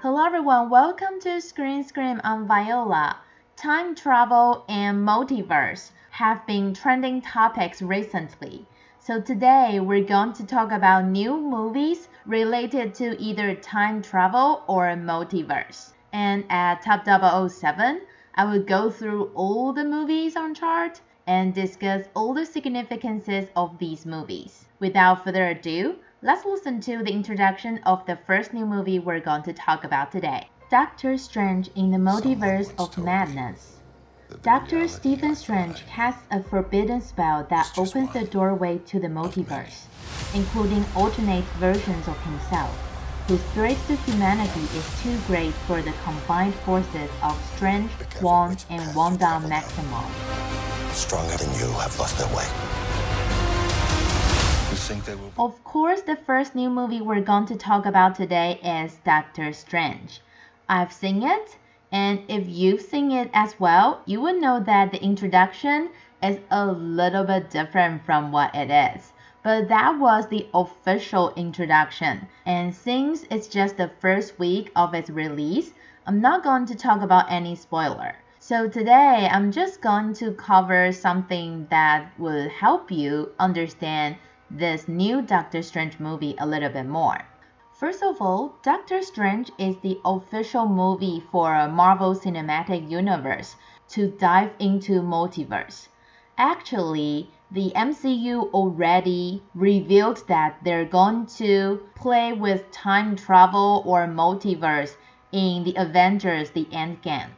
Hello everyone, welcome to Screen Scream on Viola. Time travel and multiverse have been trending topics recently. So today we're going to talk about new movies related to either time travel or multiverse. And at Top 007, I will go through all the movies on chart and discuss all the significances of these movies. Without further ado, let's listen to the introduction of the first new movie we're going to talk about today Doctor Strange in the Multiverse of Madness. Doctor Stephen Strange casts a forbidden spell that opens the doorway to the multiverse, including alternate versions of himself, whose threat to humanity is too great for the combined forces of Strange, Wong, and Wanda Maximoff. Stronger than you have lost their way. Think they will. Of course, the first new movie we're going to talk about today is Doctor Strange. I've seen it and if you've seen it as well, you will know that the introduction is a little bit different from what it is. But that was the official introduction. And since it's just the first week of its release, I'm not going to talk about any spoiler. So today I'm just going to cover something that will help you understand this new Doctor Strange movie a little bit more. First of all, Doctor Strange is the official movie for Marvel Cinematic Universe to dive into multiverse. Actually, the MCU already revealed that they're going to play with time travel or multiverse in the Avengers The Endgame.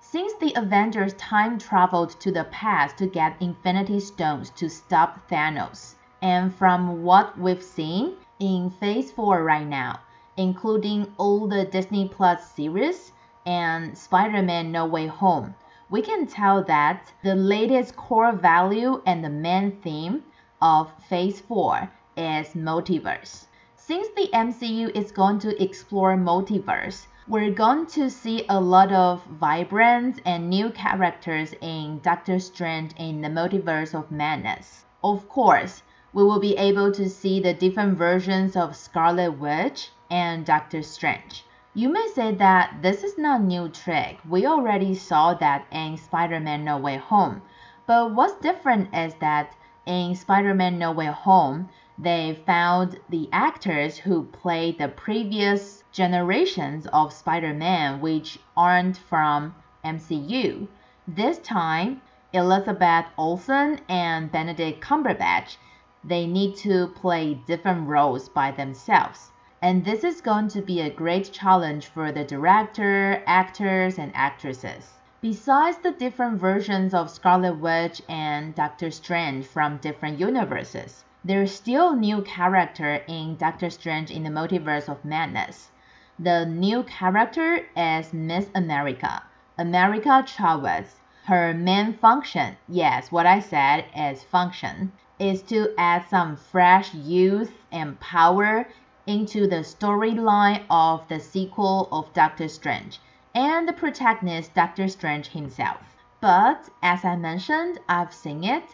Since the Avengers time traveled to the past to get Infinity Stones to stop Thanos, and from what we've seen, in Phase 4 right now, including all the Disney Plus series and Spider Man No Way Home. We can tell that the latest core value and the main theme of Phase 4 is multiverse. Since the MCU is going to explore multiverse, we're going to see a lot of vibrant and new characters in Doctor Strange in the Multiverse of Madness. Of course, we will be able to see the different versions of Scarlet Witch and Doctor Strange. You may say that this is not a new trick. We already saw that in Spider-Man No Way Home. But what's different is that in Spider-Man No Way Home, they found the actors who played the previous generations of Spider-Man which aren't from MCU. This time, Elizabeth Olsen and Benedict Cumberbatch they need to play different roles by themselves. And this is going to be a great challenge for the director, actors, and actresses. Besides the different versions of Scarlet Witch and Doctor Strange from different universes, there's still new character in Doctor Strange in the Multiverse of Madness. The new character is Miss America, America Chavez. Her main function, yes, what I said is function, is to add some fresh youth and power into the storyline of the sequel of Doctor Strange and the protagonist Doctor Strange himself. But as I mentioned, I've seen it.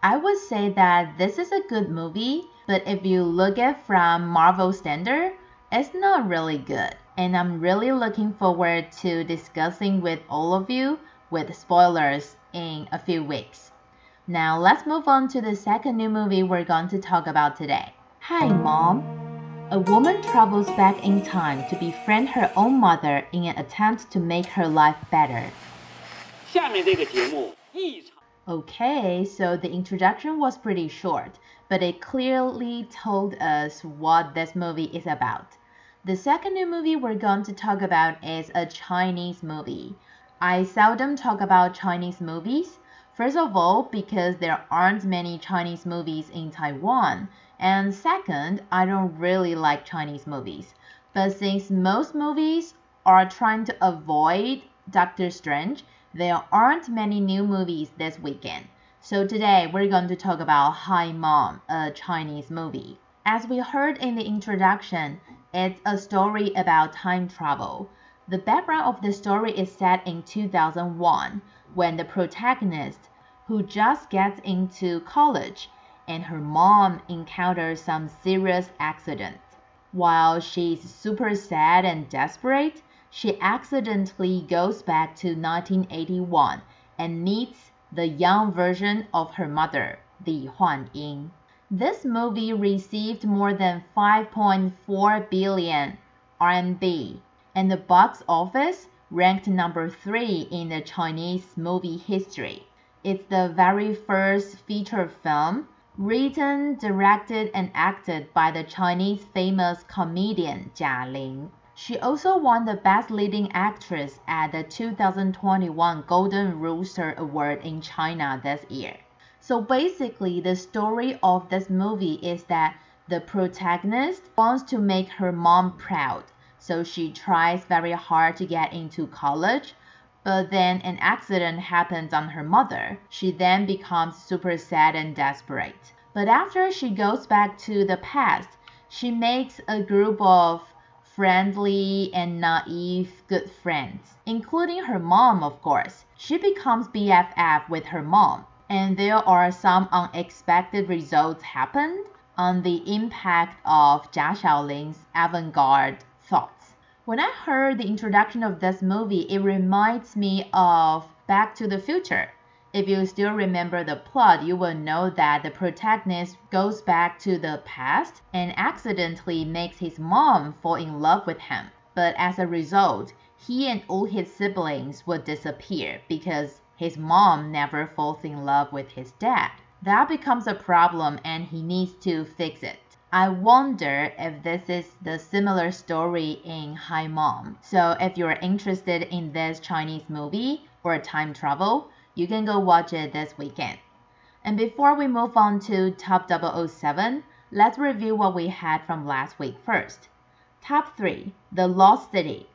I would say that this is a good movie, but if you look at from Marvel standard, it's not really good. And I'm really looking forward to discussing with all of you with spoilers in a few weeks. Now let's move on to the second new movie we're going to talk about today. Hi, Mom. A woman travels back in time to befriend her own mother in an attempt to make her life better. Okay, so the introduction was pretty short, but it clearly told us what this movie is about. The second new movie we're going to talk about is a Chinese movie. I seldom talk about Chinese movies, First of all, because there aren't many Chinese movies in Taiwan, and second, I don't really like Chinese movies. But since most movies are trying to avoid Doctor Strange, there aren't many new movies this weekend. So today we're going to talk about Hi Mom, a Chinese movie. As we heard in the introduction, it's a story about time travel. The background of the story is set in 2001 when the protagonist, who just gets into college, and her mom encounters some serious accident. While she's super sad and desperate, she accidentally goes back to 1981 and meets the young version of her mother, Li Huanying. This movie received more than 5.4 billion RMB and the box office ranked number 3 in the Chinese movie history. It's the very first feature film written, directed, and acted by the Chinese famous comedian Jia Ling. She also won the Best Leading Actress at the 2021 Golden Rooster Award in China this year. So basically, the story of this movie is that the protagonist wants to make her mom proud, so she tries very hard to get into college. But then an accident happens on her mother. She then becomes super sad and desperate. But after she goes back to the past, she makes a group of friendly and naive good friends, including her mom, of course. She becomes BFF with her mom, and there are some unexpected results happened on the impact of Jia Xiaoling's avant-garde thoughts. When I heard the introduction of this movie, it reminds me of Back to the Future. If you still remember the plot, you will know that the protagonist goes back to the past and accidentally makes his mom fall in love with him. But as a result, he and all his siblings will disappear because his mom never falls in love with his dad. That becomes a problem and he needs to fix it. I wonder if this is the similar story in Hi Mom. So if you're interested in this Chinese movie or time travel, you can go watch it this weekend. And before we move on to Top 007, let's review what we had from last week first. Top 3 The Lost City.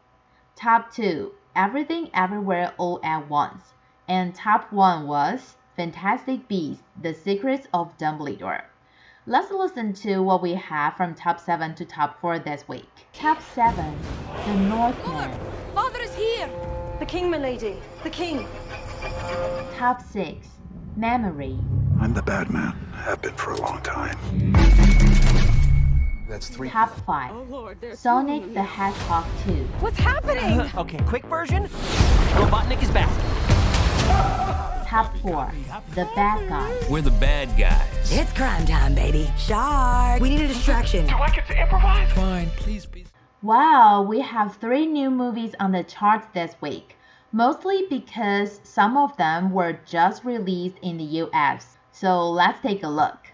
Top 2 Everything Everywhere All at Once. And top 1 was Fantastic Beasts The Secrets of Dumbledore. Let's listen to what we have from top 7 to top 4 this week. Top 7 The Northman. Father is here! The king, milady. The king. Top 6 Memory. I'm the bad man. Have been for a long time. That's three. Top 5 Oh Lord, there's Sonic the Hedgehog 2. What's happening? Okay, quick version. Robotnik is back. Top 4 The Bad Guys. We're the bad guys. It's crime time, baby. Shark. We need a distraction. Do I get to improvise? Fine, please be. Wow, we have three new movies on the charts this week, mostly because some of them were just released in the US. So let's take a look.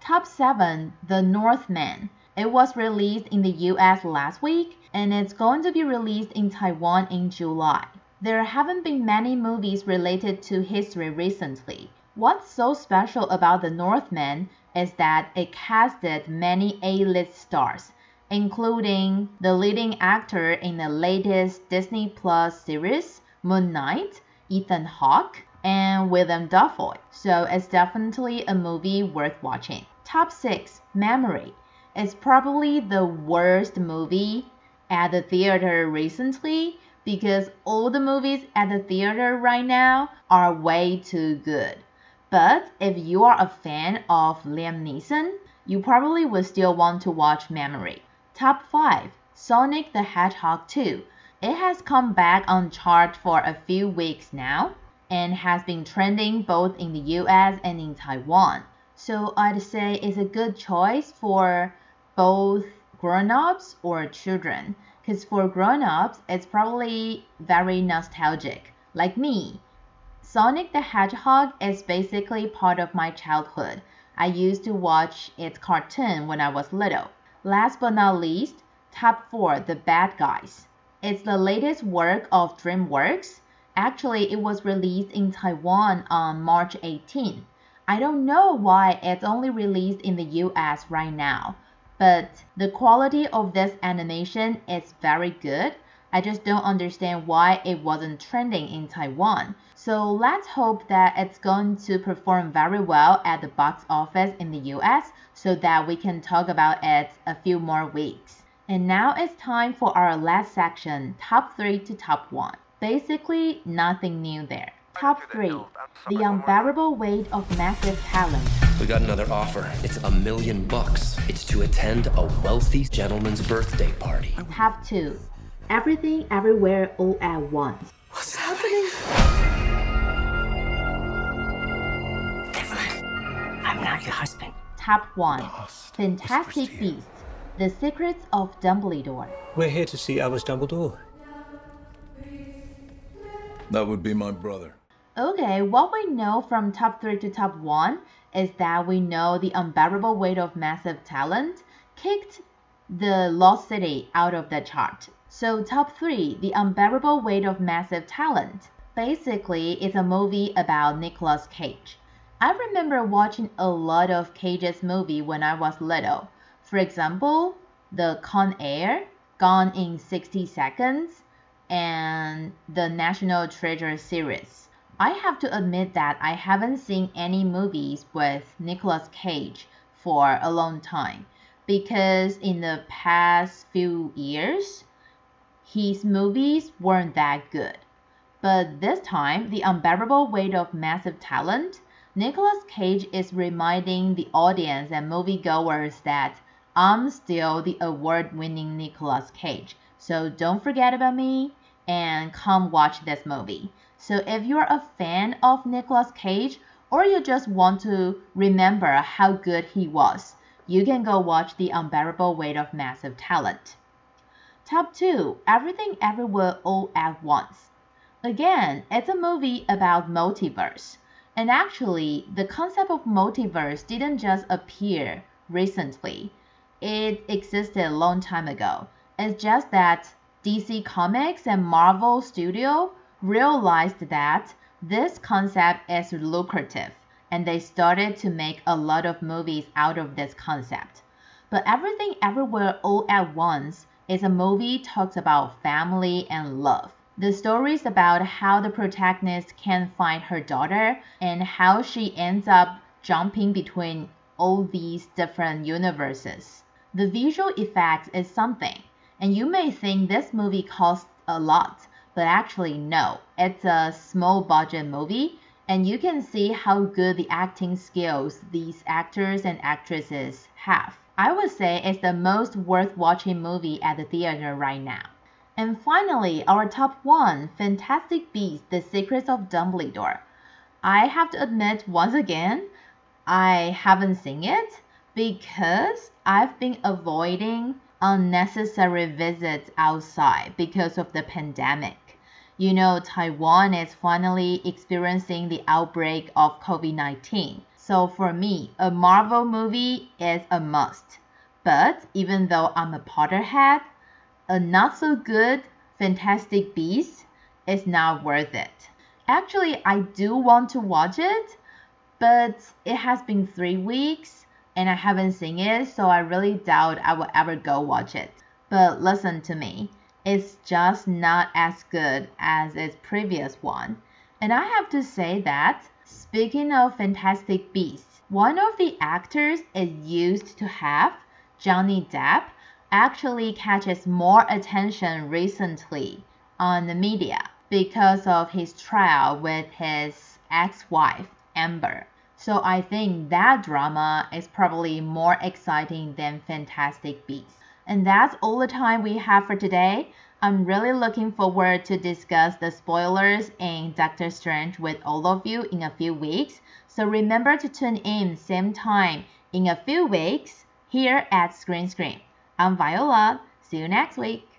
Top 7 The Northman. It was released in the US last week and it's going to be released in Taiwan in July. There haven't been many movies related to history recently. What's so special about The Northman is that it casted many A-list stars, including the leading actor in the latest Disney Plus series, Moon Knight, Ethan Hawke, and Willem Dafoe. So it's definitely a movie worth watching. Top 6 Memory is probably the worst movie at the theater recently because all the movies at the theater right now are way too good. But if you are a fan of Liam Neeson, you probably would still want to watch Memory. Top 5 Sonic the Hedgehog 2. It has come back on chart for a few weeks now and has been trending both in the US and in Taiwan. So I'd say it's a good choice for both grown-ups or children because for grown-ups it's probably very nostalgic. Like me sonic the hedgehog is basically part of my childhood. I used to watch its cartoon when i was little. Last but not least top 4 the bad guys. It's the latest work of dreamworks. Actually it was released in taiwan on march 18 i don't know why it's only released in the us right now but the quality of this animation is very good. I just don't understand why it wasn't trending in Taiwan. So let's hope that it's going to perform very well at the box office in the US so that we can talk about it a few more weeks. And now it's time for our last section, top 3 to top 1. Basically, nothing new there. Top 3 The Unbearable Weight of Massive Talent. We got another offer. It's a million bucks. It's to attend a wealthy gentleman's birthday party. Have 2 Everything Everywhere All at Once. What's happening? Evelyn, I'm not your husband. Top 1 Fantastic Beasts The Secrets of Dumbledore. We're here to see Albus Dumbledore. That would be my brother. Okay, what we know from top 3 to top 1 is that we know the unbearable weight of massive talent kicked the Lost City out of the chart. So, top 3 The Unbearable Weight of Massive Talent. Basically, it's a movie about Nicolas Cage. I remember watching a lot of Cage's movie when I was little. For example, The Con Air, Gone in 60 Seconds, and the National Treasure series. I have to admit that I haven't seen any movies with Nicolas Cage for a long time because in the past few years his movies weren't that good. But this time, the unbearable weight of massive talent, Nicolas Cage is reminding the audience and moviegoers that I'm still the award winning Nicolas Cage. So don't forget about me and come watch this movie. So if you're a fan of Nicolas Cage or you just want to remember how good he was, you can go watch The Unbearable Weight of Massive Talent. Top 2 Everything Everywhere All at Once. Again, it's a movie about multiverse. And actually, the concept of multiverse didn't just appear recently. It existed a long time ago. It's just that DC Comics and Marvel Studio realized that this concept is lucrative and they started to make a lot of movies out of this concept. But Everything Everywhere All at Once is a movie talks about family and love. The story is about how the protagonist can find her daughter and how she ends up jumping between all these different universes. The visual effects is something, and you may think this movie costs a lot, but actually no. It's a small budget movie and you can see how good the acting skills these actors and actresses have. I would say it's the most worth watching movie at the theater right now. And finally, our top one, Fantastic Beasts: The Secrets of Dumbledore. I have to admit once again, I haven't seen it because I've been avoiding unnecessary visits outside because of the pandemic. You know, Taiwan is finally experiencing the outbreak of COVID 19. So for me, a Marvel movie is a must. But even though I'm a Potterhead, a not so good Fantastic Beast is not worth it. Actually, I do want to watch it, but it has been three weeks and I haven't seen it, so I really doubt I will ever go watch it. But listen to me, it's just not as good as its previous one. And I have to say that, speaking of Fantastic Beasts, one of the actors it used to have, Johnny Depp, actually catches more attention recently on the media because of his trial with his ex wife, Amber. So I think that drama is probably more exciting than Fantastic Beasts. And that's all the time we have for today. I'm really looking forward to discuss the spoilers in Doctor Strange with all of you in a few weeks. So remember to tune in same time in a few weeks here at Screen Scream. I'm Viola. See you next week.